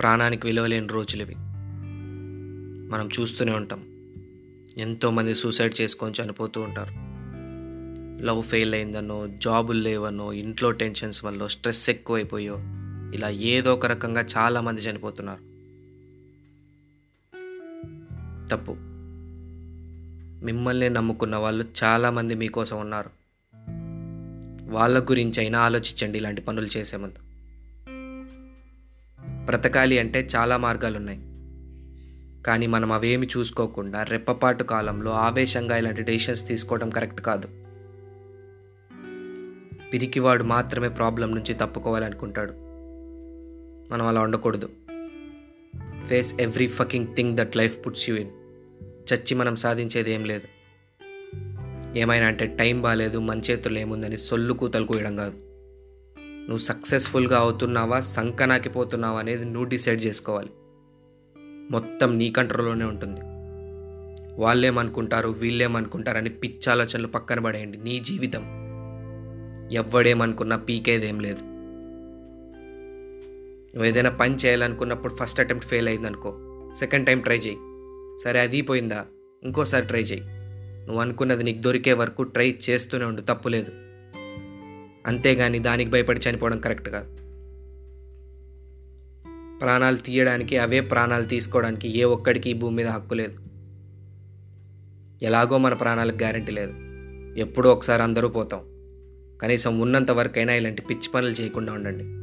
ప్రాణానికి విలువలేని రోజులు ఇవి మనం చూస్తూనే ఉంటాం. ఎంతోమంది సూసైడ్ చేసుకొని చనిపోతూ ఉంటారు. లవ్ ఫెయిల్ అయిందనో జాబులు లేవనో ఇంట్లో టెన్షన్స్ వల్ల స్ట్రెస్ ఎక్కువైపోయో ఇలా ఏదో ఒక రకంగా చాలామంది చనిపోతున్నారు. తప్పు. మిమ్మల్ని నమ్ముకున్న వాళ్ళు చాలామంది మీకోసం ఉన్నారు. వాళ్ళ గురించి అయినా ఆలోచించండి ఇలాంటి పనులు చేసే ముందు. బ్రతకాలి అంటే చాలా మార్గాలు ఉన్నాయి కానీ మనం అవేమి చూసుకోకుండా రెప్పపాటు కాలంలో ఆవేశంగా ఇలాంటి డెసిషన్స్ తీసుకోవడం కరెక్ట్ కాదు. పిరికివాడు మాత్రమే ప్రాబ్లం నుంచి తప్పుకోవాలనుకుంటాడు. మనం అలా ఉండకూడదు. Face every fucking thing that life puts you in. చచ్చి మనం సాధించేది ఏం లేదు. ఏమైనా అంటే టైం బాగాలేదు మన చేతుల్లో ఏముందని సొల్లు కూతలు కూయడం కాదు. నువ్వు సక్సెస్ఫుల్గా అవుతున్నావా సంకనాకిపోతున్నావా అనేది నువ్వు డిసైడ్ చేసుకోవాలి. మొత్తం నీ కంట్రోల్లోనే ఉంటుంది. వాళ్ళేమనుకుంటారు వీళ్ళేమనుకుంటారని పిచ్చి ఆలోచనలు పక్కన పడేయండి. నీ జీవితం. ఎవ్వడేమనుకున్నా పీకేదేం లేదు. నువ్వు ఏదైనా పని చేయాలనుకున్నప్పుడు ఫస్ట్ అటెంప్ట్ ఫెయిల్ అయిందనుకో సెకండ్ టైం ట్రై చేయి. సరే అది పోయిందా? ఇంకోసారి ట్రై చేయి. నువ్వు అనుకున్నది నీకు దొరికే వరకు ట్రై చేస్తూనే ఉండు తప్పులేదు అంతేగాని దానికి భయపడి చనిపోవడం కరెక్ట్ కాదు. ప్రాణాలు తీయడానికి అవే ప్రాణాలు తీసుకోవడానికి ఏ ఒక్కడికి ఈ భూమి మీద హక్కు లేదు. ఎలాగో మన ప్రాణాలకు గ్యారంటీ లేదు. ఎప్పుడో ఒకసారి అందరూ పోతాం. కనీసం ఉన్నంత వరకైనా ఇలాంటి పిచ్చి పనులు చేయకుండా ఉండండి.